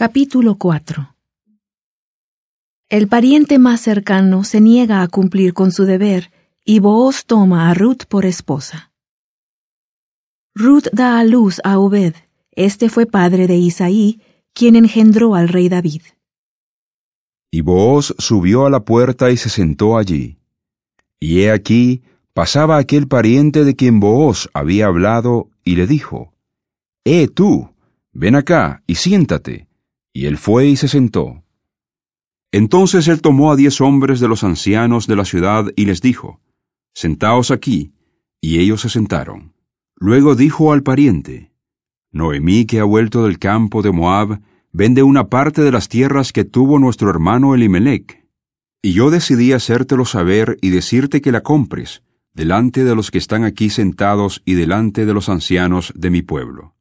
Capítulo 4 El pariente más cercano se niega a cumplir con su deber y Booz toma a Ruth por esposa. Ruth da a luz a Obed. Este fue padre de Isaí, quien engendró al rey David. Y Booz subió a la puerta y se sentó allí. Y he aquí, pasaba aquel pariente de quien Booz había hablado, y le dijo, Eh tú, ven acá y siéntate. Y él fue y se sentó. Entonces él tomó a diez hombres de los ancianos de la ciudad y les dijo, Sentaos aquí, y ellos se sentaron. Luego dijo al pariente, Noemí, que ha vuelto del campo de Moab, vende una parte de las tierras que tuvo nuestro hermano Elimelech. Y yo decidí hacértelo saber y decirte que la compres, delante de los que están aquí sentados y delante de los ancianos de mi pueblo.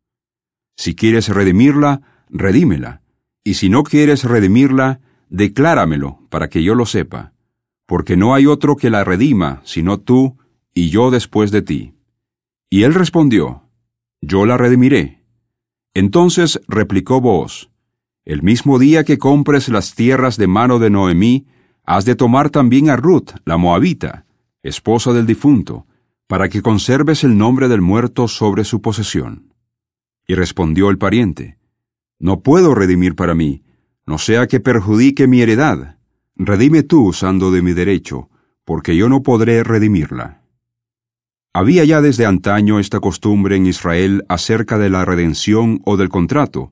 Si quieres redimirla, redímela, y si no quieres redimirla, decláramelo para que yo lo sepa, porque no hay otro que la redima sino tú y yo después de ti. Y él respondió, Yo la redimiré. Entonces replicó vos, El mismo día que compres las tierras de mano de Noemí, has de tomar también a Ruth, la moabita, esposa del difunto, para que conserves el nombre del muerto sobre su posesión. Y respondió el pariente, no puedo redimir para mí, no sea que perjudique mi heredad. Redime tú usando de mi derecho, porque yo no podré redimirla. Había ya desde antaño esta costumbre en Israel acerca de la redención o del contrato,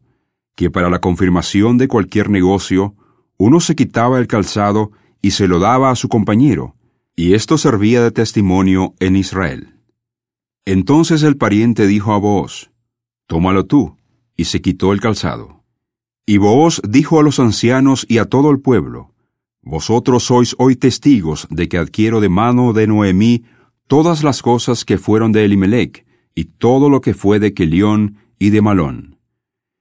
que para la confirmación de cualquier negocio, uno se quitaba el calzado y se lo daba a su compañero, y esto servía de testimonio en Israel. Entonces el pariente dijo a vos, Tómalo tú, y se quitó el calzado. Y Booz dijo a los ancianos y a todo el pueblo, Vosotros sois hoy testigos de que adquiero de mano de Noemí todas las cosas que fueron de Elimelech, y todo lo que fue de Kelión y de Malón.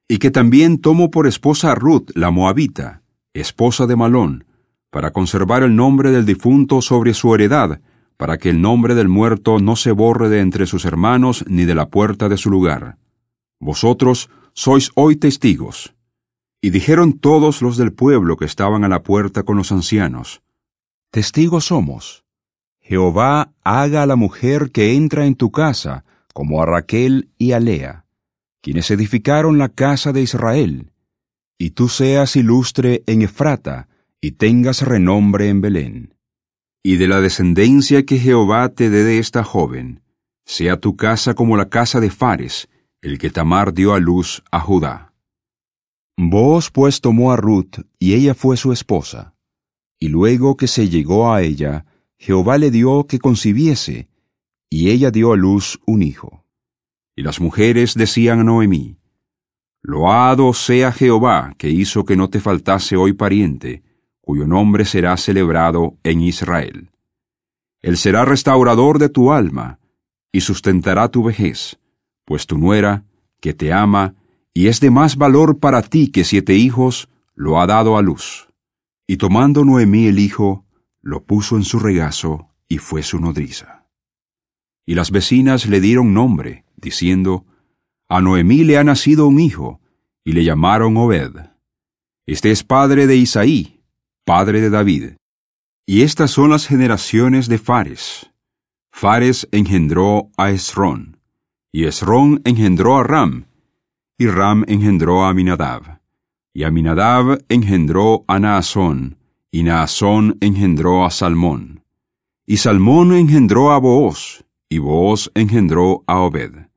Y que también tomo por esposa a Ruth la Moabita, esposa de Malón, para conservar el nombre del difunto sobre su heredad, para que el nombre del muerto no se borre de entre sus hermanos ni de la puerta de su lugar. Vosotros sois hoy testigos. Y dijeron todos los del pueblo que estaban a la puerta con los ancianos, Testigos somos. Jehová haga a la mujer que entra en tu casa, como a Raquel y a Lea, quienes edificaron la casa de Israel, y tú seas ilustre en Efrata, y tengas renombre en Belén. Y de la descendencia que Jehová te dé de esta joven, sea tu casa como la casa de Fares, el que Tamar dio a luz a Judá. Vos pues tomó a Ruth, y ella fue su esposa. Y luego que se llegó a ella, Jehová le dio que concibiese, y ella dio a luz un hijo. Y las mujeres decían a Noemí, Loado sea Jehová, que hizo que no te faltase hoy pariente, cuyo nombre será celebrado en Israel. Él será restaurador de tu alma, y sustentará tu vejez pues tu nuera, que te ama, y es de más valor para ti que siete hijos, lo ha dado a luz. Y tomando Noemí el hijo, lo puso en su regazo, y fue su nodriza. Y las vecinas le dieron nombre, diciendo, A Noemí le ha nacido un hijo, y le llamaron Obed. Este es padre de Isaí, padre de David. Y estas son las generaciones de Fares. Fares engendró a Esrón. Y Esrón engendró a Ram, y Ram engendró a Aminadab. Y Aminadab engendró a Naasón, y Naasón engendró a Salmón. Y Salmón engendró a Booz, y Booz engendró a Obed.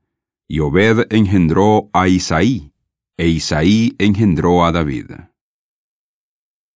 Y Obed engendró a Isaí, e Isaí engendró a David.